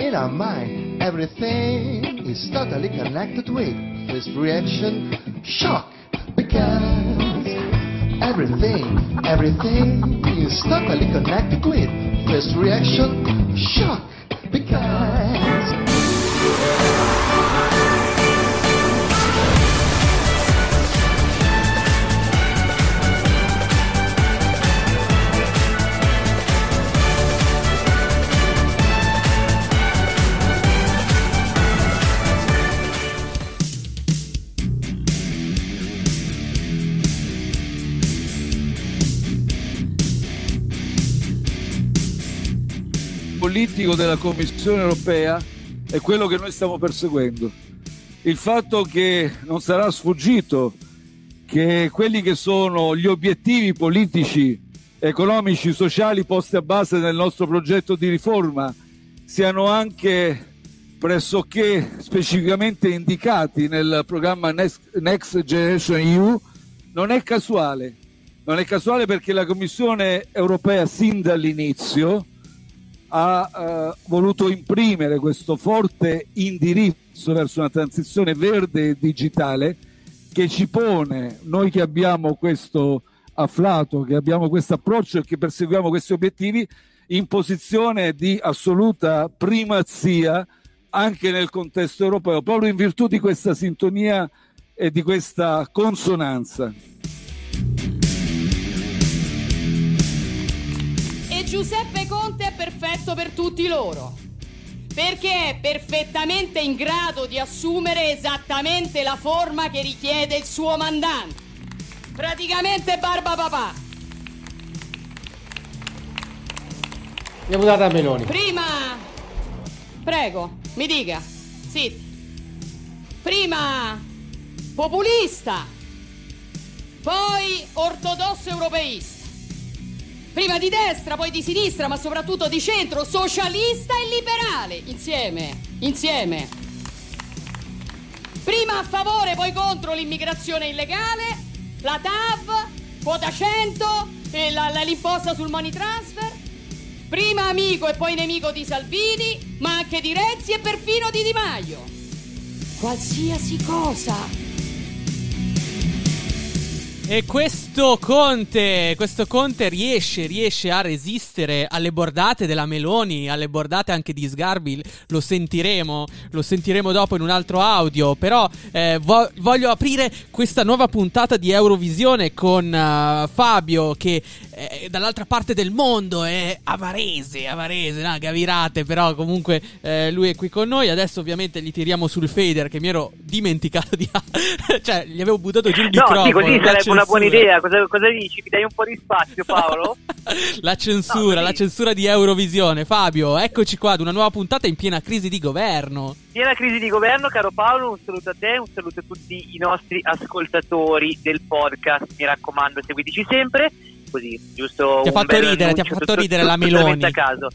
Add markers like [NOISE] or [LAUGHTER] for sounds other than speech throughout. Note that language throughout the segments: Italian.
in our mind. Everything is totally connected with first reaction, shock, because everything, everything is totally connected with first reaction, shock, because. Politico della Commissione europea è quello che noi stiamo perseguendo. Il fatto che non sarà sfuggito che quelli che sono gli obiettivi politici, economici, sociali posti a base del nostro progetto di riforma siano anche pressoché specificamente indicati nel programma Next Generation EU non è casuale. Non è casuale perché la Commissione europea sin dall'inizio ha eh, voluto imprimere questo forte indirizzo verso una transizione verde e digitale che ci pone, noi che abbiamo questo afflato, che abbiamo questo approccio e che perseguiamo questi obiettivi, in posizione di assoluta primazia anche nel contesto europeo, proprio in virtù di questa sintonia e di questa consonanza. Giuseppe Conte perfetto per tutti loro, perché è perfettamente in grado di assumere esattamente la forma che richiede il suo mandante. Praticamente barba papà. Andiamo data a Meloni. Prima, prego, mi dica, sì. Prima populista, poi ortodosso europeista prima di destra, poi di sinistra, ma soprattutto di centro, socialista e liberale, insieme, insieme. Prima a favore, poi contro l'immigrazione illegale, la TAV, quota 100, e la, la, l'imposta sul money transfer. Prima amico e poi nemico di Salvini, ma anche di Renzi e perfino di Di Maio. Qualsiasi cosa e questo Conte, questo Conte riesce, riesce a resistere alle bordate della Meloni, alle bordate anche di Sgarbi, lo sentiremo, lo sentiremo dopo in un altro audio, però eh, vo- voglio aprire questa nuova puntata di Eurovisione con uh, Fabio che eh, dall'altra parte del mondo è Avarese, Avarese, no, Gavirate, però comunque eh, lui è qui con noi, adesso ovviamente gli tiriamo sul fader che mi ero dimenticato di... [LAUGHS] cioè gli avevo buttato giù il no, microfono. Sì, così sarebbe una buona idea. Cosa, cosa dici? Mi dai un po' di spazio, [LAUGHS] Paolo? la censura, no, la censura di Eurovisione. Fabio, eccoci qua ad una nuova puntata in piena crisi di governo. Piena crisi di governo, caro Paolo. Un saluto a te, un saluto a tutti i nostri ascoltatori del podcast. Mi raccomando, seguiteci sempre. Così, giusto. Ti ha fatto ridere, ti ha fatto ridere la Meloni. A caso.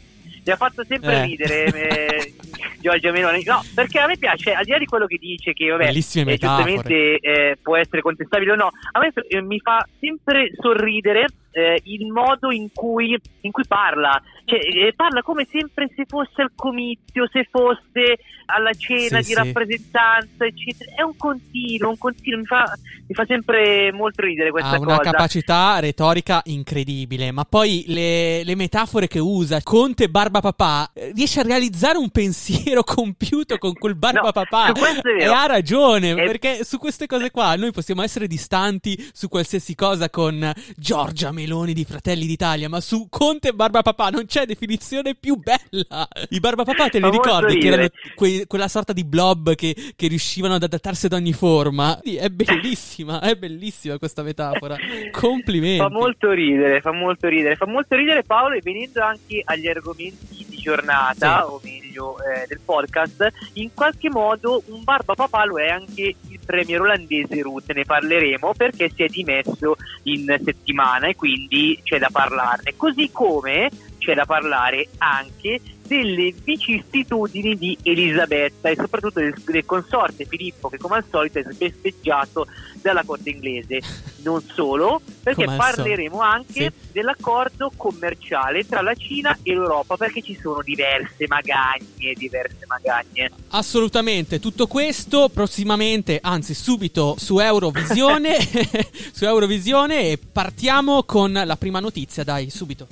Mi ha fatto sempre eh. ridere. Eh, [LAUGHS] Giorgia Meloni. No, perché a me piace, al di là di quello che dice, che vabbè, eh, giustamente eh, può essere contestabile o no, a me eh, mi fa sempre sorridere eh, il modo in cui, in cui parla. Cioè, eh, parla come sempre se fosse al comizio, se fosse alla cena sì, di sì. rappresentanza, eccetera. È un continuo, un continuo, mi fa, mi fa sempre molto ridere questa ha cosa. Ha una capacità retorica incredibile, ma poi le, le, metafore che usa, Conte Barba Papà, eh, riesce a realizzare un pensiero [LAUGHS] compiuto con quel Barba no, Papà. E ha ragione, è... perché su queste cose qua noi possiamo essere distanti su qualsiasi cosa con Giorgia Meloni di Fratelli d'Italia, ma su Conte e Barba Papà non c'è definizione più bella. I Barba Papà te li ricordi che erano quei, quella sorta di blob che, che, riuscivano ad adattarsi ad ogni forma? È bellissima, è bellissima questa metafora. [LAUGHS] Complimenti. Fa molto ridere, fa molto ridere, fa molto ridere Paolo e venendo anche agli argomenti giornata, sì. o meglio eh, del podcast, in qualche modo un Barba Papà lo è anche il premier olandese Rutte, ne parleremo perché si è dimesso in settimana e quindi c'è da parlarne. Così come c'è da parlare anche delle vicissitudini di Elisabetta e soprattutto del, del, consorte Filippo che come al solito è festeggiato dalla corte inglese. Non solo, perché Come parleremo anche Sì. dell'accordo commerciale tra la Cina e l'Europa, perché ci sono diverse magagne, diverse magagne. Assolutamente, tutto questo prossimamente, anzi subito su Eurovisione, [LAUGHS] [LAUGHS] su Eurovisione e partiamo con la prima notizia, dai, subito.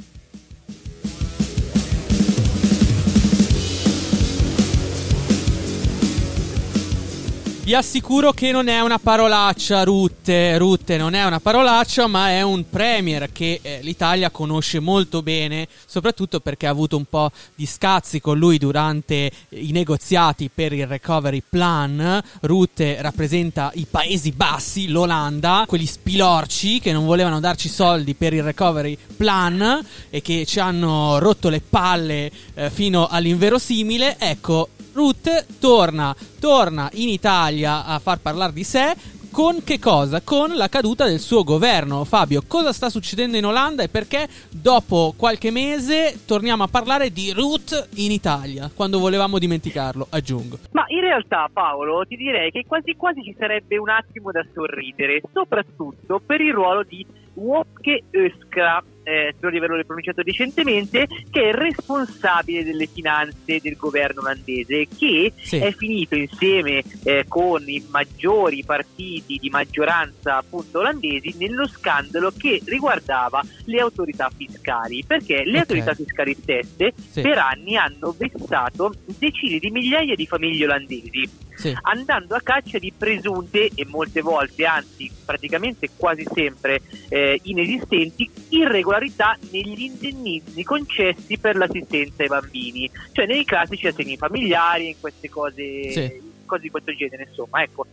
Vi assicuro che non è una parolaccia, Rutte. Rutte non è una parolaccia, ma è un premier che eh, l'Italia conosce molto bene, soprattutto perché ha avuto un po' di scazzi con lui durante i negoziati per il recovery plan. Rutte rappresenta i Paesi Bassi, l'Olanda, quegli spilorci che non volevano darci soldi per il recovery plan e che ci hanno rotto le palle eh, fino all'inverosimile. Ecco, Rutte torna, torna in Italia a far parlare di sé. Con che cosa? Con la caduta del suo governo. Fabio, cosa sta succedendo in Olanda e perché dopo qualche mese torniamo a parlare di Ruth in Italia? Quando volevamo dimenticarlo, aggiungo. Ma in realtà Paolo ti direi che quasi quasi ci sarebbe un attimo da sorridere, soprattutto per il ruolo di Wopke Öskra, eh, spero di averlo pronunciato decentemente, che è il responsabile delle finanze del governo olandese, che Sì. è finito insieme eh, con i maggiori partiti di maggioranza appunto olandesi nello scandalo che riguardava le autorità fiscali, perché le Ok. autorità fiscali stesse Sì. per anni hanno vessato decine di migliaia di famiglie olandesi Sì. andando a caccia di presunte e molte volte, anzi praticamente quasi sempre eh, inesistenti, irregolarità negli indennizi concessi per l'assistenza ai bambini, cioè nei classici assegni familiari, in queste cose, Sì. cose di questo genere. Insomma, ecco,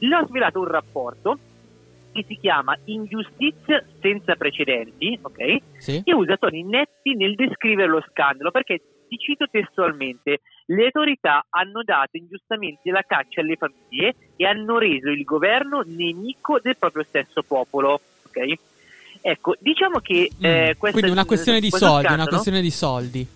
l'ho svelato un rapporto che si chiama Ingiustizia senza precedenti, ok? Sì. e usa toni netti nel descrivere lo scandalo perché ti cito testualmente le autorità hanno dato ingiustamente la caccia alle famiglie e hanno reso il governo nemico del proprio stesso popolo ok? ecco diciamo che eh, Mm. questa- Quindi una questione di soldi, una scandalo- questione di soldi.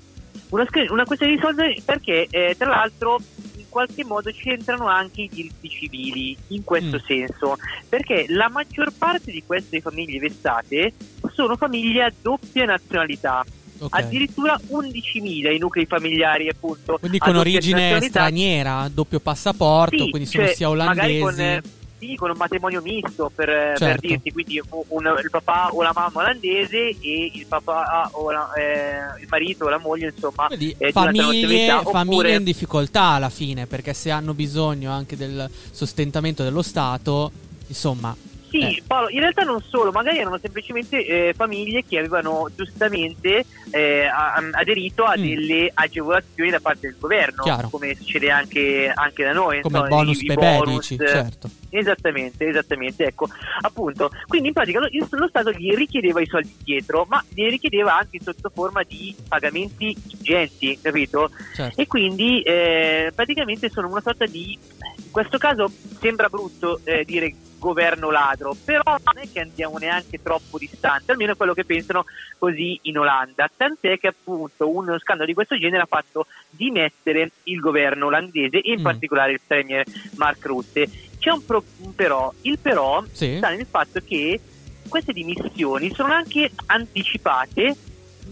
una, una questione di soldi perché eh, tra l'altro in qualche modo c'entrano anche i diritti civili in questo Mm. senso perché la maggior parte di queste famiglie vessate sono famiglie a doppia nazionalità Ok. addirittura 11.000 i nuclei familiari appunto Quindi con origine straniera, doppio passaporto, Sì, quindi sono cioè, sia magari olandesi. con, eh, sì, con un matrimonio misto per, eh, per Certo. dirti quindi un- il papà o la mamma olandese e il papà o la- eh, il marito o la moglie insomma Quindi eh, famiglie, nazionalità, famiglie oppure- in difficoltà alla fine, perché se hanno bisogno anche del sostentamento dello Stato, insomma, Sì, Eh. Paolo, in realtà non solo, magari erano semplicemente eh, famiglie che avevano giustamente eh, aderito a Mm. delle agevolazioni da parte del governo, Chiaro. come succede anche, anche da noi. come insomma, bonus i- bonus, dici, certo. Esattamente, esattamente, ecco, appunto. Quindi in pratica lo, lo Stato gli richiedeva i soldi dietro, ma li richiedeva anche sotto forma di pagamenti ingenti, capito? certo. E quindi eh, praticamente sono una sorta di, in questo caso sembra brutto eh, dire governo ladro, però non è che andiamo neanche troppo distanti, almeno è quello che pensano così in Olanda, tant'è che appunto uno scandalo di questo genere ha fatto dimettere il governo olandese e in Mm. particolare il premier Mark Rutte. C'è un, pro- un però, il però Sì. sta nel fatto che queste dimissioni sono anche anticipate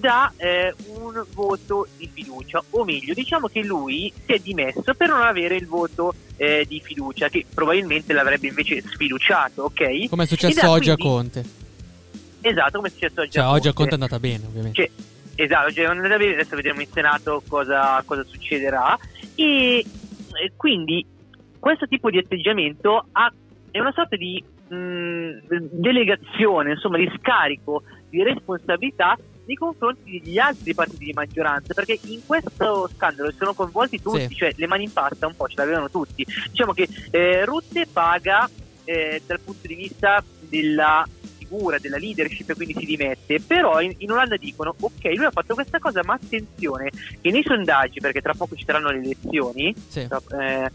da eh, un voto di fiducia, o meglio, diciamo che lui si è dimesso per non avere il voto eh, di fiducia, che probabilmente l'avrebbe invece sfiduciato, ok? Come è successo oggi a quindi- Conte. Esatto, come è successo oggi Cioè, a oggi a Conte. Conte è andata bene, ovviamente. Cioè, esatto, cioè, non è da vedere, adesso vedremo in Senato cosa, cosa succederà. E, e quindi questo tipo di atteggiamento ha- è una sorta di mh, delegazione, insomma, di scarico di responsabilità nei confronti degli altri partiti di maggioranza, perché in questo scandalo sono coinvolti tutti, Sì. cioè le mani in pasta un po' ce l'avevano tutti. Diciamo che eh, Rutte paga eh, dal punto di vista della figura, della leadership, quindi si dimette, però in, in Olanda dicono ok, lui ha fatto questa cosa, ma attenzione, che nei sondaggi, perché tra poco ci saranno le elezioni, Sì. eh,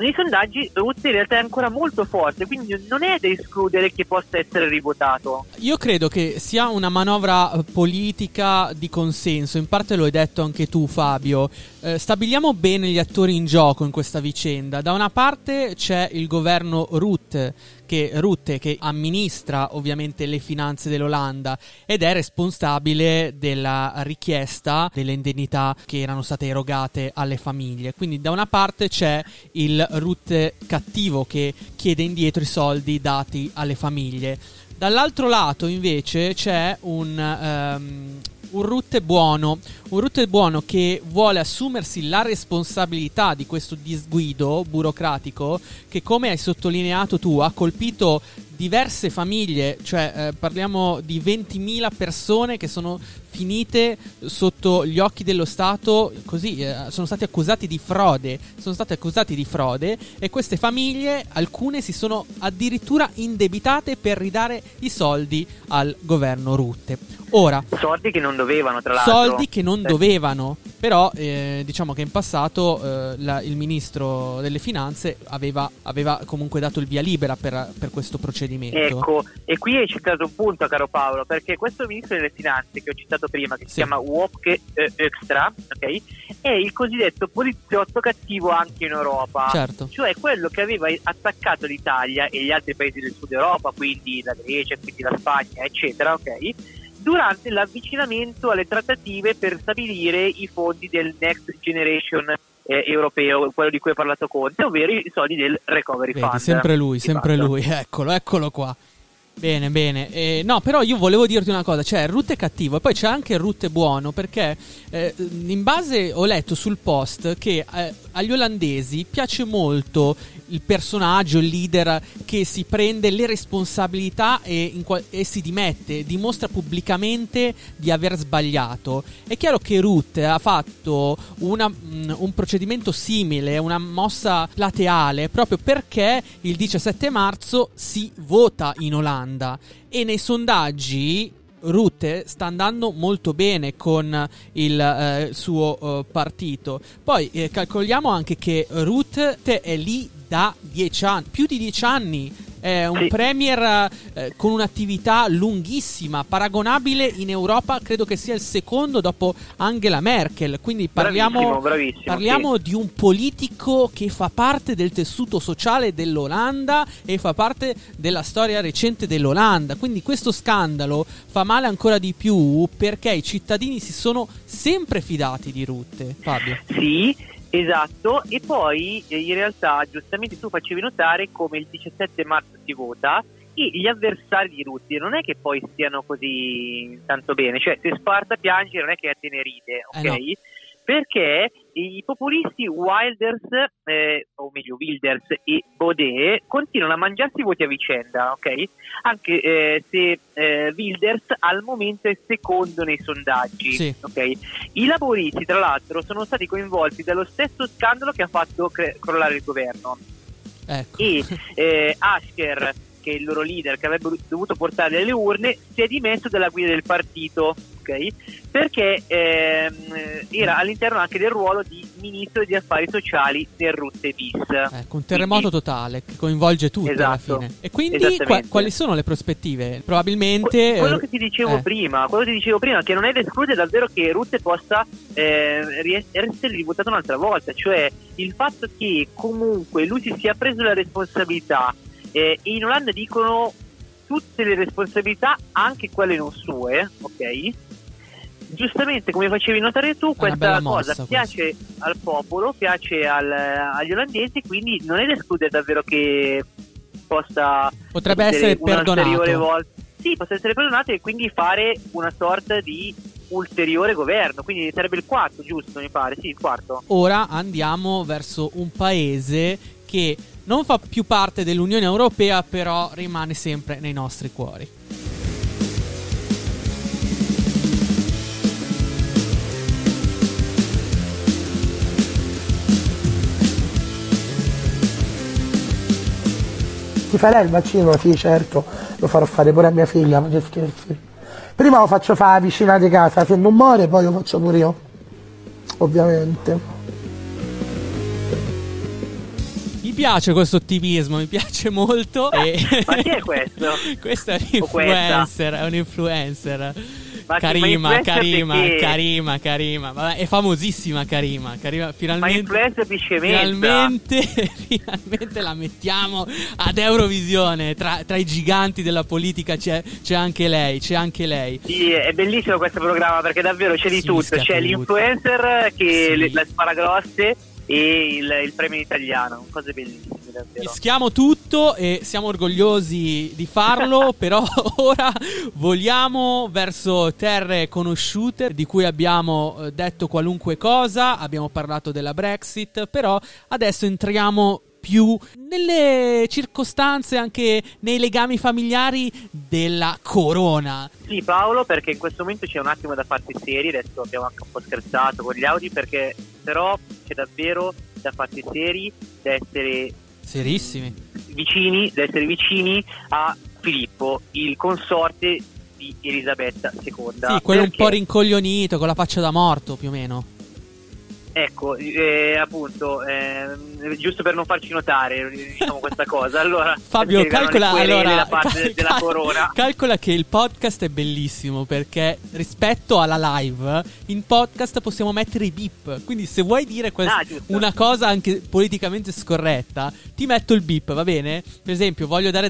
nei sondaggi Rutte in realtà è ancora molto forte, quindi non è da escludere che possa essere rivotato. Io credo che sia una manovra eh, politica di consenso, in parte lo hai detto anche tu Fabio. Eh, stabiliamo bene gli attori in gioco in questa vicenda. Da una parte c'è il governo Rutte che Rutte che amministra ovviamente le finanze dell'Olanda ed è responsabile della richiesta delle indennità che erano state erogate alle famiglie. Quindi da una parte c'è il Rutte cattivo che chiede indietro i soldi dati alle famiglie. Dall'altro lato invece c'è un, um, un Rutte buono, un Rutte buono che vuole assumersi la responsabilità di questo disguido burocratico che come hai sottolineato tu ha colpito diverse famiglie, cioè eh, parliamo di 20.000 persone che sono finite sotto gli occhi dello Stato, così eh, sono stati accusati di frode, sono stati accusati di frode e queste famiglie, alcune si sono addirittura indebitate per ridare i soldi al governo Rutte. Ora, soldi che non dovevano, tra l'altro. Soldi che non dovevano, però eh, diciamo che in passato eh, la, il ministro delle finanze aveva, aveva, comunque dato il via libera per, per questo procedimento. Ecco, e qui hai citato un punto, caro Paolo, perché questo ministro delle finanze che ho citato prima, che sì. si chiama Wopke eh, Extra, okay, è il cosiddetto poliziotto cattivo anche in Europa. Certo. Cioè quello che aveva attaccato l'Italia e gli altri paesi del sud Europa, quindi la Grecia, quindi la Spagna, eccetera, ok? Durante l'avvicinamento alle trattative per stabilire i fondi del Next Generation eh, europeo, quello di cui ha parlato Conte, ovvero i soldi del Recovery Vedi, Fund. Sempre lui, sempre lui, [LAUGHS] eccolo, eccolo qua. Bene, bene. Eh, no, però io volevo dirti una cosa, cioè Rutte è cattivo e poi c'è anche Rutte buono perché eh, in base ho letto sul post che eh, agli olandesi piace molto il personaggio, il leader che si prende le responsabilità e, qual- e, si dimette, dimostra pubblicamente di aver sbagliato. È chiaro che Rutte ha fatto una, mm, un procedimento simile, una mossa plateale, proprio perché il 17 marzo si vota in Olanda e nei sondaggi Rutte sta andando molto bene con il eh, suo uh, partito. Poi eh, calcoliamo anche che Rutte è lì da dieci anni, più di dieci anni. È un sì. premier eh, con un'attività lunghissima, paragonabile in Europa, credo che sia il secondo dopo Angela Merkel. Quindi parliamo, bravissimo, bravissimo, parliamo sì. di un politico che fa parte del tessuto sociale dell'Olanda e fa parte della storia recente dell'Olanda. Quindi questo scandalo fa male ancora di più perché i cittadini si sono sempre fidati di Rutte. Fabio. Sì, Esatto, e poi eh, in realtà giustamente tu facevi notare come il 17 marzo si vota e gli avversari di Rutti non è che poi stiano così tanto bene, cioè se Sparta piange non è che a Teneride, ok? Eh no perché i populisti Wilders, eh, o meglio Wilders e Baudet, continuano a mangiarsi i voti a vicenda, ok? Anche eh, se eh, Wilders al momento è secondo nei sondaggi, sì. ok? I laboristi, tra l'altro, sono stati coinvolti dallo stesso scandalo che ha fatto cre- crollare il governo. Ecco. E [LAUGHS] eh, Asker che è il loro leader che avrebbe dovuto portare le urne, si è dimesso dalla guida del partito, ok? Perché ehm, era all'interno anche del ruolo di ministro degli affari sociali del Rutte bis. Ecco, un terremoto quindi, totale che coinvolge tutti esatto, alla fine. E quindi qua, quali sono le prospettive? Probabilmente quello che ti dicevo eh. prima, quello che ti dicevo prima che non è da escludere davvero che Rutte possa eh, essere rivotato un'altra volta, cioè il fatto che comunque lui si sia preso la responsabilità eh, in Olanda dicono tutte le responsabilità, anche quelle non sue, ok? Giustamente, come facevi notare tu, questa cosa mossa, piace questa. al popolo, piace al, agli olandesi, quindi non è da escludere davvero che possa potrebbe essere perdonato. Volta. Sì, possa essere perdonato e quindi fare una sorta di ulteriore governo, quindi sarebbe il quarto, giusto? Mi pare, sì, il quarto. Ora andiamo verso un paese che non fa più parte dell'Unione Europea, però rimane sempre nei nostri cuori. Ti farai il vaccino? Sì, certo, lo farò fare pure a mia figlia, ma che scherzi. Prima lo faccio fare vicina di casa, se non muore poi lo faccio pure io, ovviamente. piace questo ottimismo, mi piace molto. E... [LAUGHS] Ma chi è questo? [LAUGHS] questo è un influencer, è un influencer. Ma Karima, ma influencer Karima, perché? Karima, Karima. Vabbè, è famosissima Karima. Karima Ma finalmente. Finalmente, [LAUGHS] finalmente la mettiamo ad Eurovisione. Tra, tra i giganti della politica c'è, c'è anche lei. C'è anche lei. Sì, è bellissimo questo programma perché davvero c'è di Sì, tutto. C'è l'influencer che Sì. le, la spara grosse e il, il premio italiano. Cose bellissime, davvero. Mischiamo tutto e siamo orgogliosi di farlo, [LAUGHS] però ora voliamo verso terre conosciute di cui abbiamo eh, detto qualunque cosa, abbiamo parlato della Brexit, però adesso entriamo più nelle circostanze, anche nei legami familiari della corona. Sì, Paolo, perché in questo momento c'è un attimo da farsi seri. Adesso abbiamo anche un po' scherzato con gli Audi, perché però c'è davvero da farsi seri, da essere Serissimi. vicini, da essere vicini a Filippo, il consorte di Elisabetta II. Sì, quello un Perché- po' rincoglionito, con la faccia da morto più o meno. Ecco, eh, appunto, ehm, giusto per non farci notare, diciamo questa cosa. Allora, [LAUGHS] Fabio, calcola allora, cal- cal- calcola che il podcast è bellissimo perché rispetto alla live, in podcast possiamo mettere i beep. Quindi, se vuoi dire quel- Ah, una cosa anche politicamente scorretta, ti metto il beep, va bene? Per esempio, voglio dare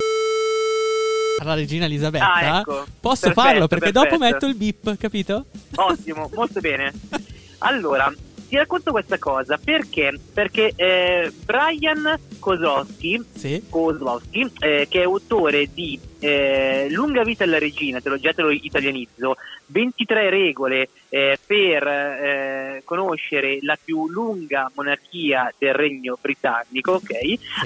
alla regina Elisabetta. Ah, ecco. Posso Perfetto, farlo perché dopo perfetto. metto il beep, capito? Ottimo, molto bene. [LAUGHS] Allora, ti racconto questa cosa perché? Perché eh, Brian Kozlowski, Sì. Kozlowski eh, che è autore di eh, Lunga vita alla regina, te lo già te lo italianizzo, 23 regole eh, per eh, conoscere la più lunga monarchia del regno britannico, ok?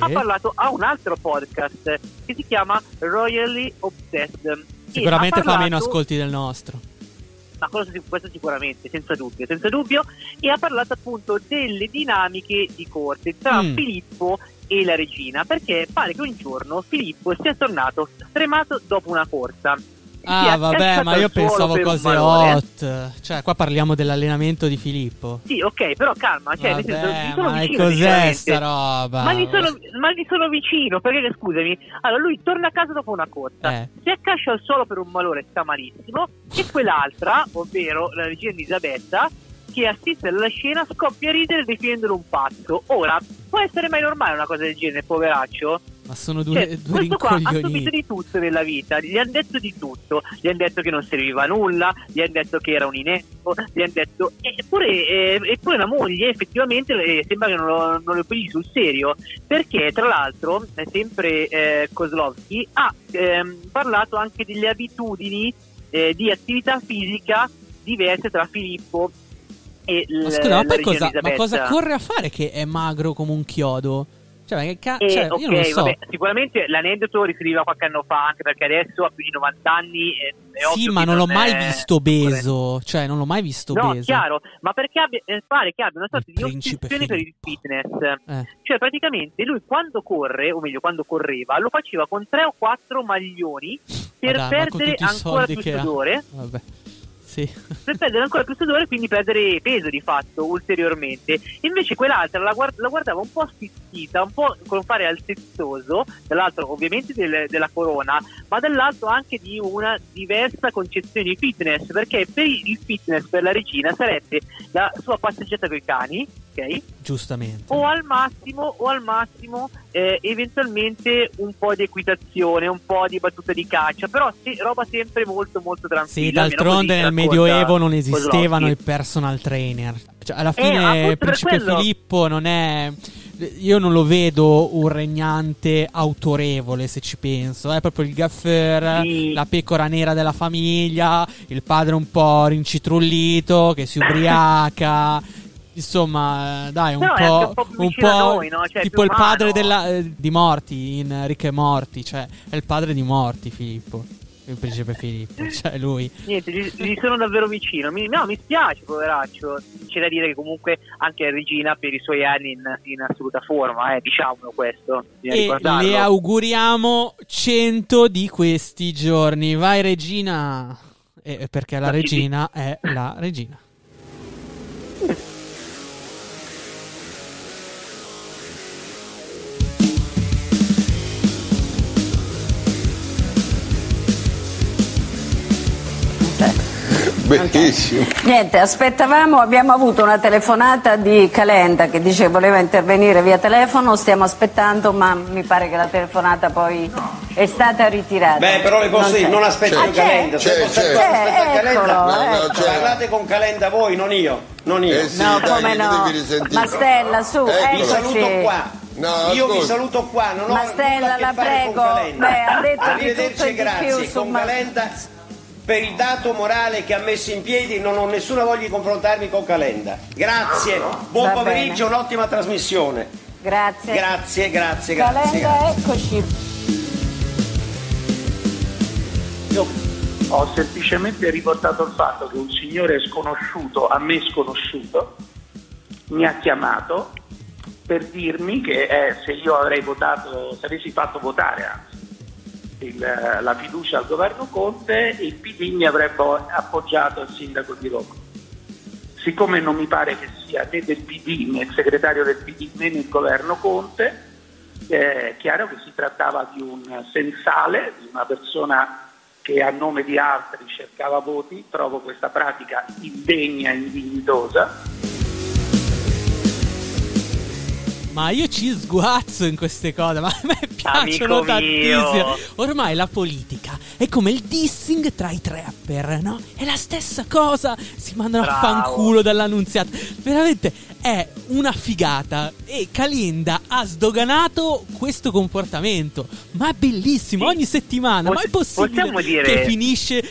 Ha parlato a un altro podcast che si chiama Royally Obsessed. Sicuramente ha fa meno parlato- ascolti del nostro. Ma questo, sic- questo sicuramente, senza dubbio, senza dubbio, e ha parlato appunto delle dinamiche di corte tra Mm. Filippo e la regina, perché pare che un giorno Filippo sia tornato stremato dopo una corsa. Ah, vabbè, ma io pensavo cose malore. hot. Cioè, qua parliamo dell'allenamento di Filippo. Sì, ok, però calma, cioè, nel senso, Vabbè, gli sono ma vicino cos'è sta roba? Ma gli, sono, ma gli sono vicino, perché scusami, allora lui torna a casa dopo una corsa, Eh. si accascia al suolo per un malore, sta malissimo, e quell'altra, ovvero la regina Elisabetta, che assiste alla scena, scoppia a ridere definendolo un pazzo. Ora, può essere mai normale una cosa del genere, poveraccio? Ma sono due, Cioè, due questo qua ha subito di tutto nella vita, gli hanno detto di tutto, gli hanno detto che non serviva a nulla, gli hanno detto che era un inetto, gli hanno detto eppure, eh, eppure la moglie effettivamente eh, sembra che non lo, non lo presi sul serio, perché tra l'altro sempre eh, Kozlowski ha ehm, parlato anche delle abitudini eh, di attività fisica diverse tra Filippo e Ma scusa, ma la poi cosa, ma cosa corre a fare che è magro come un chiodo? Cioè, che ca- Eh, cioè, ok, io non lo so. vabbè, sicuramente l'aneddoto riferiva qualche anno fa, anche perché adesso ha più di 90 anni. e- è Sì, ma che non l'ho mai è- visto obeso. Cioè, non l'ho mai visto No, obeso. chiaro, ma perché abbia, eh, pare che abbia una sorta Il di ossessione per il fitness. Eh. Cioè, praticamente lui quando corre, o meglio, quando correva, lo faceva con tre o quattro maglioni per Ma dai, ma con perdere ancora più sudore. Vabbè. Sì. per perdere ancora più sudore e quindi perdere peso di fatto ulteriormente. Invece quell'altra la, guard- la guardava un po' stizzita, un po' con fare alzezzoso, dall'altro ovviamente del- della corona, ma dall'altro anche di una diversa concezione di fitness, perché per il fitness per la regina sarebbe la sua passeggiata con i cani, ok? Giustamente. O al massimo, o al massimo eh, eventualmente un po' di equitazione, un po' di battuta di caccia, però sì, roba sempre molto molto tranquilla. Sì, d'altronde nel Medioevo non esistevano i personal trainer. Cioè, alla Eh, fine per Principe. Filippo non è. Io non lo vedo un regnante autorevole, se ci penso. È proprio il gaffer, Sì. la pecora nera della famiglia, il padre un po' rincitrullito che si [LAUGHS] ubriaca. Insomma, eh, dai, un po', un po' un po' noi, no? Cioè, tipo il padre umano. della- eh, di Morti in Ricche Morti, cioè è il padre di Morti, Filippo, il principe Filippo, [LAUGHS] cioè lui. Niente, gli, gli sono davvero vicino. Mi, no, mi spiace, poveraccio. C'è da dire che comunque anche Regina per i suoi anni in, in assoluta forma, eh, diciamolo questo. E le auguriamo 100 di questi giorni. Vai Regina, Eh, perché la regina è la regina. Bellissimo. Niente, aspettavamo, abbiamo avuto una telefonata di Calenda che dice che voleva intervenire via telefono, stiamo aspettando ma mi pare che la telefonata poi è stata ritirata. Beh, però le posso Non dire, c'è. non aspetti Ah, c'è? Calenda, C'è, c'è. aspetta il C'è, Calenda. eccolo, No, no, ecco. c'è. Parlate con Calenda voi, non io, non io. Eh sì, No, dai, come no. risentire. Mastella, su. Vi eccoci. saluto qua. No, Io vi saluto qua, non ho Ma Stella, nulla a che la prego. Beh, ha detto di Arrivederci tutto e di grazie. più su con Ma- Calenda per il dato morale che ha messo in piedi non ho nessuna voglia di confrontarmi con Calenda. Grazie, buon Va pomeriggio, bene. un'ottima trasmissione. Grazie. Grazie, grazie, grazie. Calenda, eccoci. Io ho semplicemente riportato il fatto che un signore sconosciuto, a me sconosciuto, mi ha chiamato per dirmi che eh, se io avrei votato, se avessi fatto votare anzi, il- la fiducia al governo Conte, il PD mi avrebbe appoggiato il sindaco di Roma. Siccome non mi pare che sia né del PD né il segretario del PD né nel governo Conte, eh, è chiaro che si trattava di un sensale, di una persona che a nome di altri cercava voti, trovo questa pratica indegna e indignitosa. Ma io ci sguazzo in queste cose, ma a me [LAUGHS] piacciono Amico mio. tantissimo. Ormai la politica è come il dissing tra i trapper, no? È la stessa cosa. Si mandano a Bravo. fanculo dall'annunziata. Veramente è una figata. E Calenda ha sdoganato questo comportamento. Ma è bellissimo, Sì. ogni settimana. ma è possibile dire- che finisce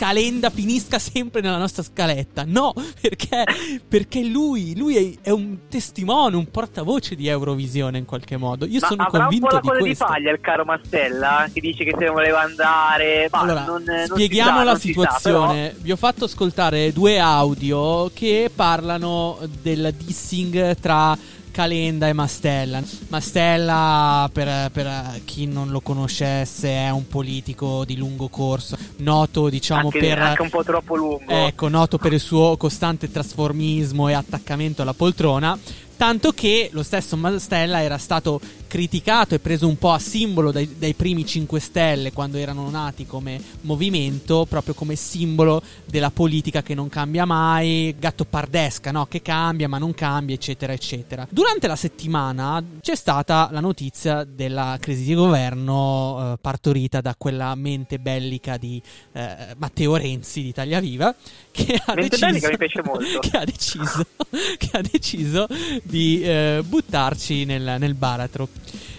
Calenda finisca sempre nella nostra scaletta. No, perché, perché lui, lui è, è un testimone, un portavoce di Eurovisione in qualche modo. Io Ma sono avrà un convinto po' la di coda di questo. paglia il caro Mastella che dice che se ne voleva andare. Ma Allora, non, non spieghiamo sa, la non si sa, situazione. Vi ho fatto ascoltare due audio che parlano del dissing tra Calenda e Mastella. Mastella, per, per chi non lo conoscesse, è un politico di lungo corso, noto diciamo anche, per... anche un po' troppo lungo. Ecco, noto per il suo costante trasformismo e attaccamento alla poltrona. Tanto che lo stesso Mastella era stato criticato e preso un po' a simbolo dai, dai primi 5 Stelle quando erano nati come movimento, proprio come simbolo della politica che non cambia mai, gatto pardesca, no? Che cambia ma non cambia, eccetera, eccetera. Durante la settimana c'è stata la notizia della crisi di governo eh, partorita da quella mente bellica di eh, Matteo Renzi di Italia Viva che ha Mente deciso, bellica mi piace [LAUGHS] molto. che ha deciso, [LAUGHS] che ha deciso di eh, buttarci nel, nel baratro.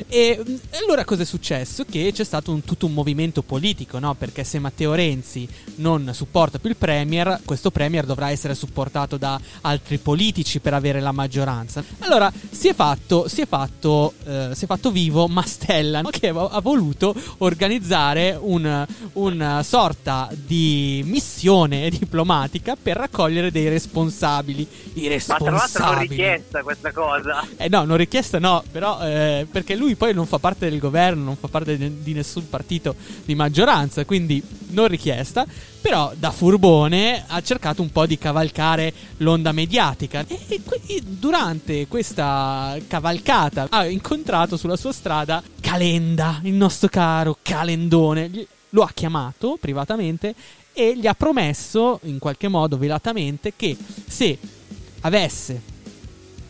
E mh, allora cosa è successo? Che c'è stato un- tutto un movimento politico, no? Perché se Matteo Renzi non supporta più il Premier, questo Premier dovrà essere supportato da altri politici per avere la maggioranza. Allora si è fatto, si è fatto, eh, si è fatto vivo Mastella, no? che ha voluto organizzare un- una sorta di missione diplomatica per raccogliere dei responsabili. I Ma tra l'altro non responsabili. richiesta questa cosa. Eh no, non richiesta no, però eh, perché lui poi non fa parte del governo, non fa parte di, nessun partito di maggioranza, quindi non richiesta, però da furbone ha cercato un po' di cavalcare l'onda mediatica. E, e durante questa cavalcata ha incontrato sulla sua strada Calenda, il nostro caro Calendone, lo ha chiamato privatamente e gli ha promesso in qualche modo velatamente che se avesse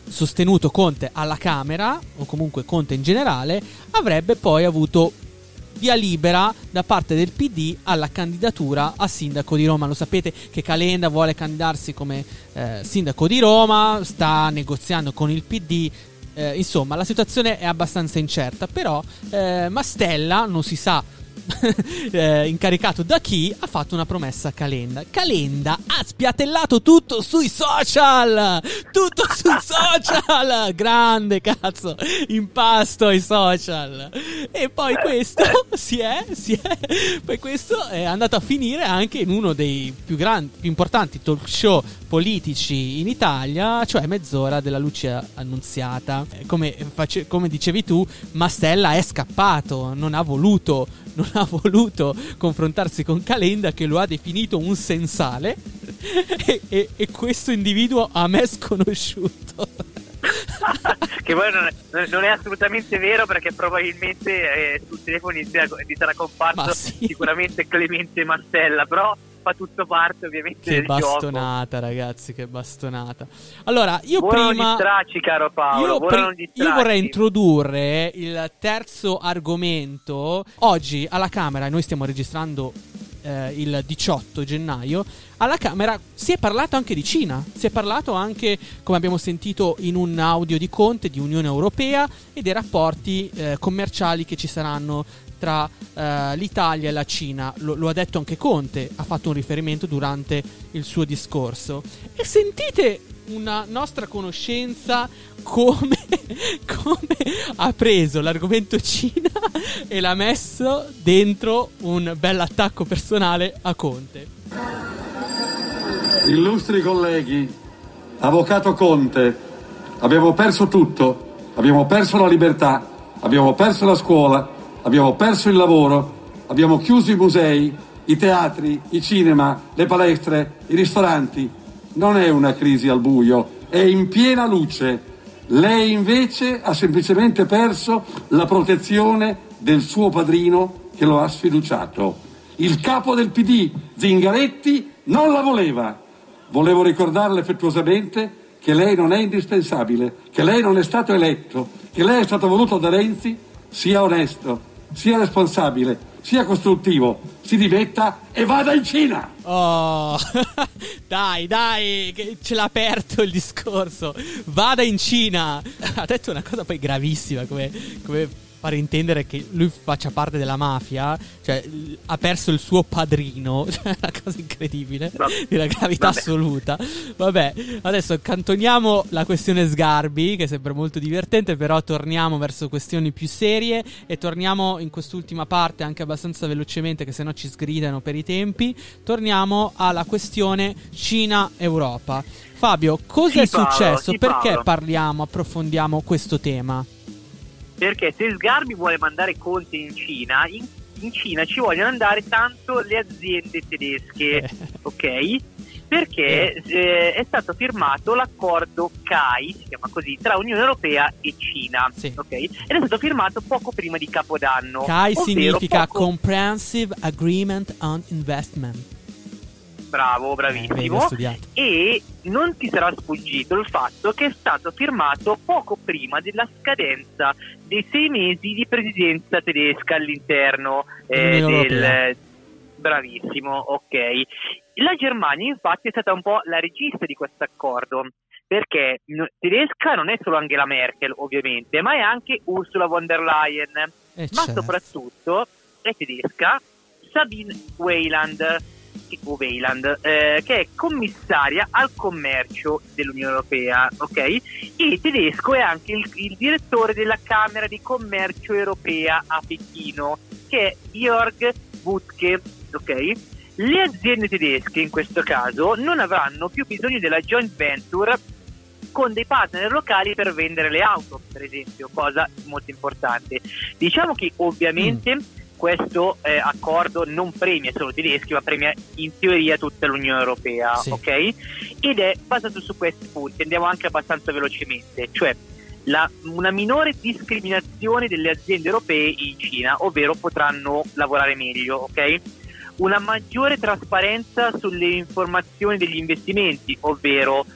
sostenuto Conte alla Camera, o comunque Conte in generale, avrebbe poi avuto via libera da parte del PD alla candidatura a sindaco di Roma. Lo sapete che Calenda vuole candidarsi come eh, sindaco di Roma, sta negoziando con il PD. eh, insomma, la situazione è abbastanza incerta, però eh, Mastella non si sa [LAUGHS] eh, incaricato da chi ha fatto una promessa a Calenda. Calenda ha spiattellato tutto sui social! Tutto [LAUGHS] sui social! Grande cazzo! Impasto ai social! E poi questo [LAUGHS] si è, si è. Poi questo è andato a finire anche in uno dei più grandi, più importanti talk show politici in Italia, cioè mezz'ora della luce annunziata. Eh, Come, face- come dicevi tu, Mastella è scappato, non ha voluto [LAUGHS] non ha voluto confrontarsi con Calenda che lo ha definito un sensale [LAUGHS] e, e- e questo individuo a me è [LAUGHS] sconosciuto. che poi non è, non è assolutamente vero perché probabilmente eh, sul telefono inizia- inizierà comparso sì. sicuramente Clemente Mastella, però fa tutto parte ovviamente Che del gioco. bastonata, ragazzi, che bastonata. Allora, io Vuoi non prima. distrarci, caro Paolo, Io, non io vorrei introdurre il terzo argomento. Oggi alla Camera, noi stiamo registrando eh, il 18 gennaio. Alla Camera si è parlato anche di Cina. Si è parlato anche, come abbiamo sentito in un audio di Conte, di Unione Europea e dei rapporti eh, commerciali che ci saranno tra eh, l'Italia e la Cina. Lo, lo ha detto anche Conte, ha fatto un riferimento durante il suo discorso. E sentite una nostra conoscenza come, [LAUGHS] come ha preso l'argomento Cina e l'ha messo dentro un bel attacco personale a Conte. Illustri colleghi, Avvocato Conte, abbiamo perso tutto, abbiamo perso la libertà, abbiamo perso la scuola, abbiamo perso il lavoro, abbiamo chiuso i musei, i teatri, i cinema, le palestre, i ristoranti. Non è una crisi al buio, è in piena luce. Lei invece ha semplicemente perso la protezione del suo padrino che lo ha sfiduciato. Il capo del PD, Zingaretti, non la voleva. Volevo ricordarle affettuosamente che lei non è indispensabile, che lei non è stato eletto, che lei è stato voluto da Renzi, sia onesto, sia responsabile, sia costruttivo, si dimetta e vada in Cina. Oh, [LAUGHS] dai, dai, ce l'ha aperto il discorso. Vada in Cina. Ha detto una cosa poi gravissima, come, come fare intendere che lui faccia parte della mafia. Cioè, ha perso il suo padrino. [LAUGHS] Cioè, una cosa incredibile. Di una gravità Vabbè. assoluta. Vabbè, adesso cantoniamo la questione Sgarbi, che sembra molto divertente, però torniamo verso questioni più serie e torniamo in quest'ultima parte anche abbastanza velocemente, che sennò ci sgridano per i tempi. Torniamo alla questione Cina-Europa. Fabio, cosa è successo? Perché Paolo. parliamo, approfondiamo questo tema? Perché se Sgarbi vuole mandare Conte in Cina, in, in Cina ci vogliono andare tanto le aziende tedesche, ok? Perché eh, è stato firmato l'accordo CAI, si chiama così, tra Unione Europea e Cina, ok? Ed è stato firmato poco prima di Capodanno. CAI significa poco- Comprehensive Agreement on Investment. Bravo, Eh, bravissimo. e non ti sarà sfuggito il fatto che è stato firmato poco prima della scadenza dei sei mesi di presidenza tedesca all'interno eh, del... Bravissimo, ok. La Germania infatti è stata un po' la regista di questo accordo. Perché tedesca non è solo Angela Merkel, ovviamente, ma è anche Ursula von der Leyen. Eh, ma certo. soprattutto è tedesca Sabine Weiland, o Weiland, eh, che è commissaria al commercio dell'Unione Europea, ok? E tedesco è anche il, il direttore della Camera di Commercio Europea a Pechino, che è Jörg Wutke, ok? Le aziende tedesche in questo caso non avranno più bisogno della joint venture con dei partner locali per vendere le auto, per esempio, cosa molto importante. Diciamo che ovviamente questo eh, accordo non premia solo i tedeschi, ma premia in teoria tutta l'Unione Europea, Sì. ok? Ed è basato su questi punti, andiamo anche abbastanza velocemente, cioè la- una minore discriminazione delle aziende europee in Cina, ovvero potranno lavorare meglio, ok? Una maggiore trasparenza sulle informazioni degli investimenti, ovvero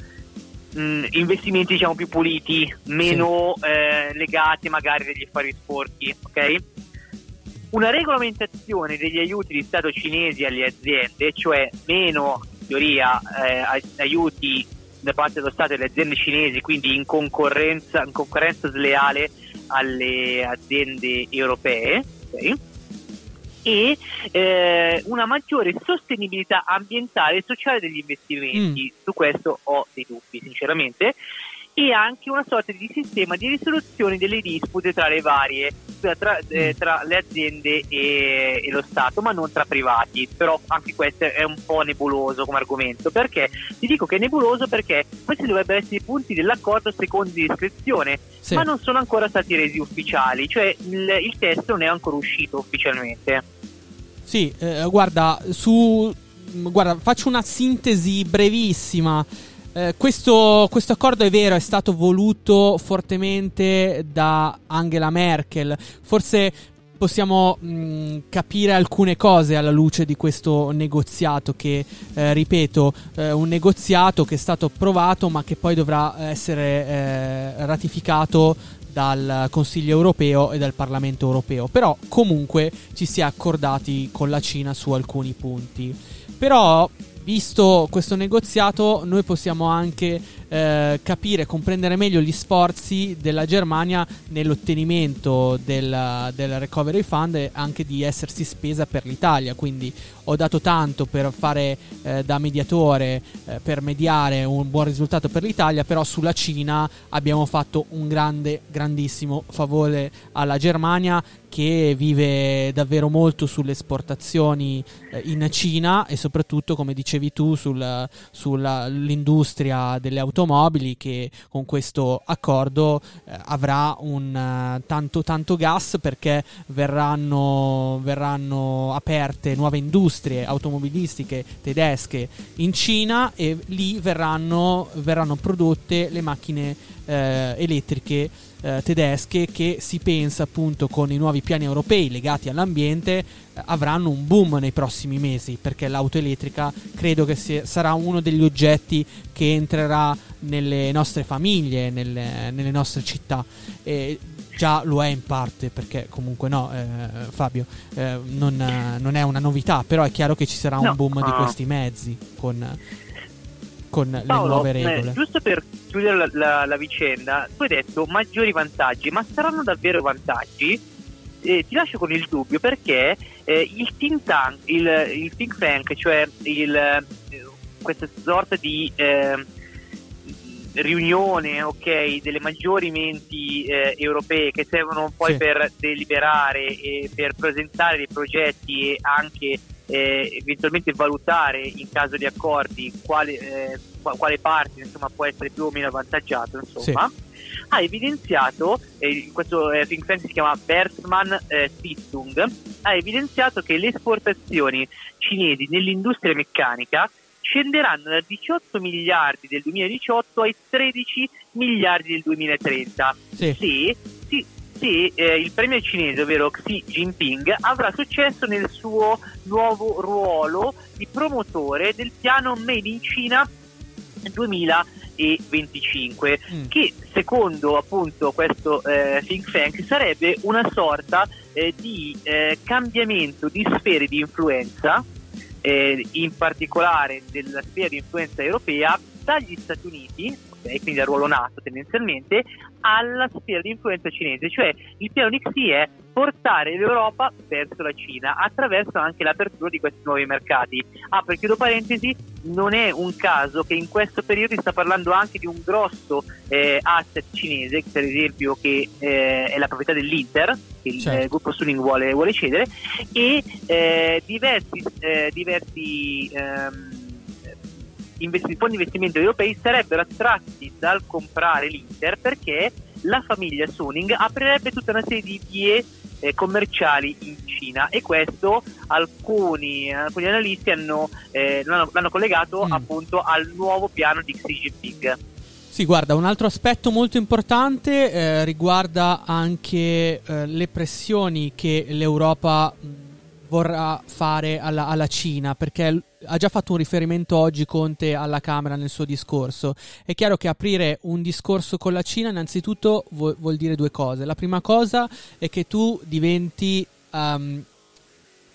mh, investimenti diciamo più puliti, meno eh, legati magari degli affari sporchi, ok? Una regolamentazione degli aiuti di Stato cinesi alle aziende, cioè meno in teoria eh, ai- aiuti da parte dello Stato e alle aziende cinesi, quindi in concorrenza, in concorrenza sleale alle aziende europee, ok? e eh, una maggiore sostenibilità ambientale e sociale degli investimenti. Su questo ho dei dubbi, sinceramente. E anche una sorta di sistema di risoluzione delle dispute tra le varie, tra, eh, tra le aziende e, e lo Stato, ma non tra privati. Però anche questo è un po' nebuloso come argomento. Perché? Ti dico che è nebuloso perché questi dovrebbero essere i punti dell'accordo secondo discrezione, Sì. ma non sono ancora stati resi ufficiali, cioè il, il testo non è ancora uscito ufficialmente. Sì, eh, guarda, su. Guarda, faccio una sintesi brevissima. Eh, questo, questo accordo è vero, è stato voluto fortemente da Angela Merkel. Forse possiamo mh, capire alcune cose alla luce di questo negoziato che, eh, ripeto, eh, un negoziato che è stato approvato ma che poi dovrà essere eh, ratificato dal Consiglio europeo e dal Parlamento europeo. Però comunque ci si è accordati con la Cina su alcuni punti. Però visto questo negoziato, noi possiamo anche eh, capire comprendere meglio gli sforzi della Germania nell'ottenimento del, del, Recovery Fund e anche di essersi spesa per l'Italia. Quindi ho dato tanto per fare eh, da mediatore, eh, per mediare un buon risultato per l'Italia, però sulla Cina abbiamo fatto un grande, grandissimo favore alla Germania che vive davvero molto sulle esportazioni eh, in Cina e soprattutto, come dicevi tu, sul, sull'industria delle automobili che con questo accordo eh, avrà un uh, tanto, tanto gas perché verranno, verranno aperte nuove industrie automobilistiche tedesche in Cina e lì verranno, verranno prodotte le macchine eh, elettriche eh, tedesche che si pensa appunto con i nuovi piani europei legati all'ambiente eh, avranno un boom nei prossimi mesi perché l'auto elettrica credo che sia, sarà uno degli oggetti che entrerà nelle nostre famiglie, nelle, nelle nostre città. E già lo è in parte perché comunque no eh, Fabio eh, non, non, è una novità però è chiaro che ci sarà un boom di questi mezzi con con Paolo, le nuove regole. Eh, giusto per chiudere la, la, la, vicenda, tu hai detto maggiori vantaggi, ma saranno davvero vantaggi? Eh, ti lascio con il dubbio perché eh, il, think tank, il, il think tank, cioè il, eh, questa sorta di eh, riunione okay, delle maggiori menti eh, europee che servono poi sì. per deliberare e per presentare dei progetti e anche eh, eventualmente valutare in caso di accordi quale, eh, quale parte insomma, può essere più o meno avvantaggiato insomma, sì. ha evidenziato, eh, questo eh, think tank si chiama Bertman eh, Stiftung, ha evidenziato che le esportazioni cinesi nell'industria meccanica scenderanno da 18 miliardi del 2018 ai 13 miliardi del 2030 sì. se, se eh, il premier cinese, ovvero Xi Jinping, avrà successo nel suo nuovo ruolo di promotore del piano Made in China 2025, mm. che secondo appunto questo eh, think tank sarebbe una sorta eh, di eh, cambiamento di sfere di influenza, eh, in particolare della sfera di influenza europea, dagli Stati Uniti okay, quindi al ruolo NATO tendenzialmente, alla sfera di influenza cinese, cioè il piano di Xi è portare l'Europa verso la Cina attraverso anche l'apertura di questi nuovi mercati. Ah, per chiudo parentesi, non è un caso che in questo periodo si sta parlando anche di un grosso eh, asset cinese, per esempio che eh, è la proprietà dell'Inter, che il certo. eh, gruppo Suning vuole, vuole cedere, e eh, diversi, eh, diversi ehm, investi- fondi di investimento europei sarebbero attratti dal comprare l'Inter perché la famiglia Suning aprirebbe tutta una serie di vie eh, commerciali in Cina e questo alcuni, alcuni analisti hanno, eh, l'hanno, l'hanno, collegato mm. appunto al nuovo piano di Xi Jinping. Sì, guarda, un altro aspetto molto importante eh, riguarda anche eh, le pressioni che l'Europa vorrà fare alla, alla Cina, perché ha già fatto un riferimento oggi Conte alla Camera nel suo discorso. È chiaro che aprire un discorso con la Cina innanzitutto vuol, vuol dire due cose. La prima cosa è che tu diventi um,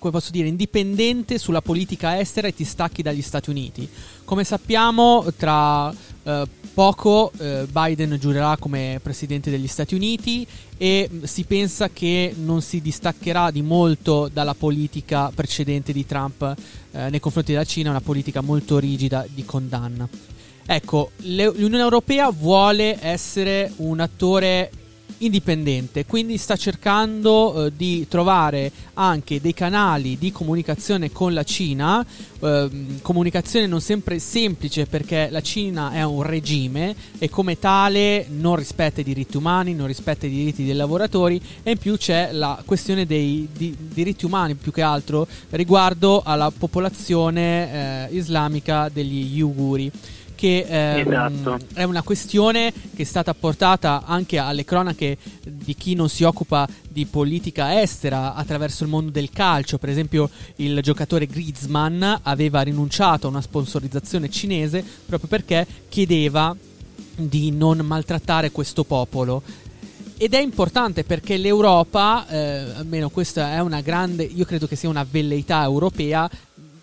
come posso dire, indipendente sulla politica estera e ti stacchi dagli Stati Uniti. Come sappiamo, tra eh, poco eh, Biden giurerà come presidente degli Stati Uniti e si pensa che non si distaccherà di molto dalla politica precedente di Trump eh, nei confronti della Cina, una politica molto rigida di condanna. Ecco, l'Unione Europea vuole essere un attore indipendente, quindi sta cercando eh, di trovare anche dei canali di comunicazione con la Cina, eh, comunicazione non sempre semplice perché la Cina è un regime e come tale non rispetta i diritti umani, non rispetta i diritti dei lavoratori e in più c'è la questione dei di, diritti umani più che altro riguardo alla popolazione eh, islamica degli Uiguri che ehm, Esatto. è una questione che è stata portata anche alle cronache di chi non si occupa di politica estera attraverso il mondo del calcio. Per esempio, il giocatore Griezmann aveva rinunciato a una sponsorizzazione cinese proprio perché chiedeva di non maltrattare questo popolo. Ed è importante perché l'Europa, eh, almeno questa è una grande, io credo che sia una velleità europea,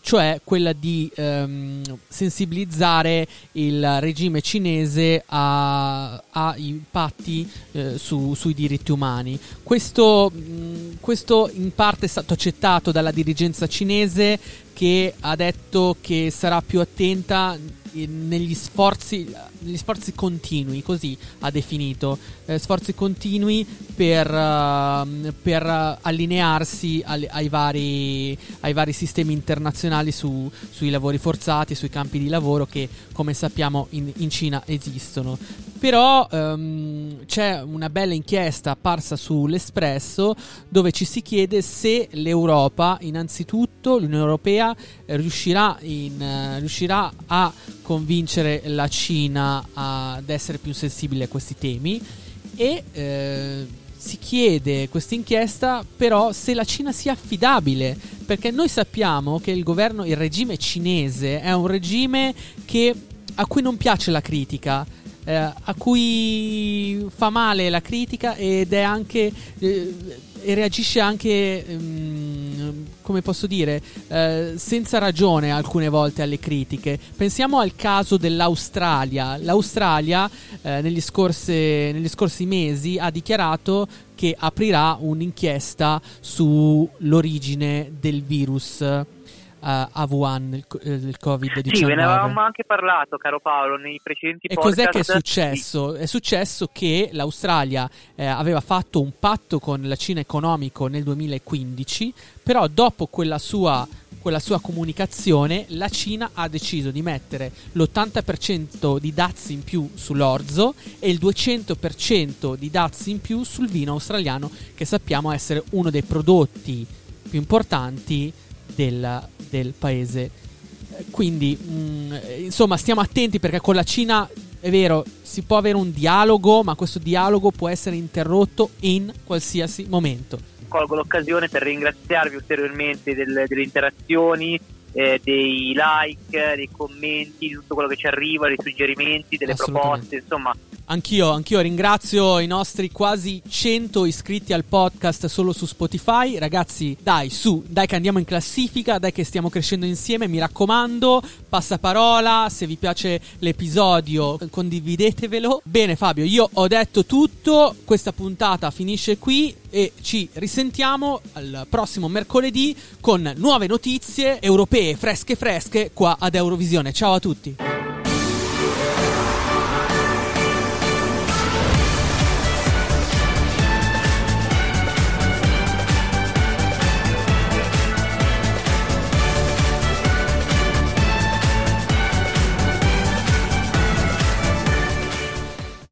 cioè quella di ehm, sensibilizzare il regime cinese ai patti eh, su- sui diritti umani. Questo, mh, questo in parte è stato accettato dalla dirigenza cinese che ha detto che sarà più attenta in- negli sforzi, negli sforzi continui, così ha definito, eh, sforzi continui per, ehm, per allinearsi al- ai, vari, ai vari sistemi internazionali su- sui lavori forzati, sui campi di lavoro che come sappiamo in, in Cina esistono. Però ehm, c'è una bella inchiesta apparsa sull'Espresso dove ci si chiede se l'Europa, innanzitutto l'Unione Europea, riuscirà, in, eh, riuscirà a convincere la Cina ad essere più sensibile a questi temi e eh, si chiede questa inchiesta però se la Cina sia affidabile perché noi sappiamo che il governo, il regime cinese è un regime che, a cui non piace la critica eh, a cui fa male la critica ed è anche eh, e reagisce anche ehm, come posso dire eh, senza ragione alcune volte alle critiche. Pensiamo al caso dell'Australia. l'Australia eh, negli, scorse- negli scorsi mesi ha dichiarato che aprirà un'inchiesta sull'origine del virus eh, a Wuhan il, co- il Covid-19 Sì, ve ne avevamo anche parlato, caro Paolo, nei precedenti e podcast. cos'è che è successo? È successo che l'Australia eh, aveva fatto un patto con la Cina economico nel 2015, però dopo quella sua, quella sua comunicazione la Cina ha deciso di mettere l'80% di dazi in più sull'orzo e il 200% di dazi in più sul vino australiano, che sappiamo essere uno dei prodotti più importanti del, del paese. Quindi, mh, insomma, stiamo attenti perché con la Cina è vero, si può avere un dialogo, ma questo dialogo può essere interrotto in qualsiasi momento. Colgo l'occasione per ringraziarvi ulteriormente del- delle interazioni, eh, dei like, dei commenti, di tutto quello che ci arriva, dei suggerimenti, delle proposte, insomma. Anch'io, anch'io ringrazio i nostri quasi 100 iscritti al podcast solo su Spotify. Ragazzi, dai, su, dai che andiamo in classifica, dai che stiamo crescendo insieme, mi raccomando, passaparola, se vi piace l'episodio condividetevelo. Bene Fabio, io ho detto tutto, questa puntata finisce qui e ci risentiamo al prossimo mercoledì con nuove notizie europee fresche fresche qua ad Eurovisione. Ciao a tutti.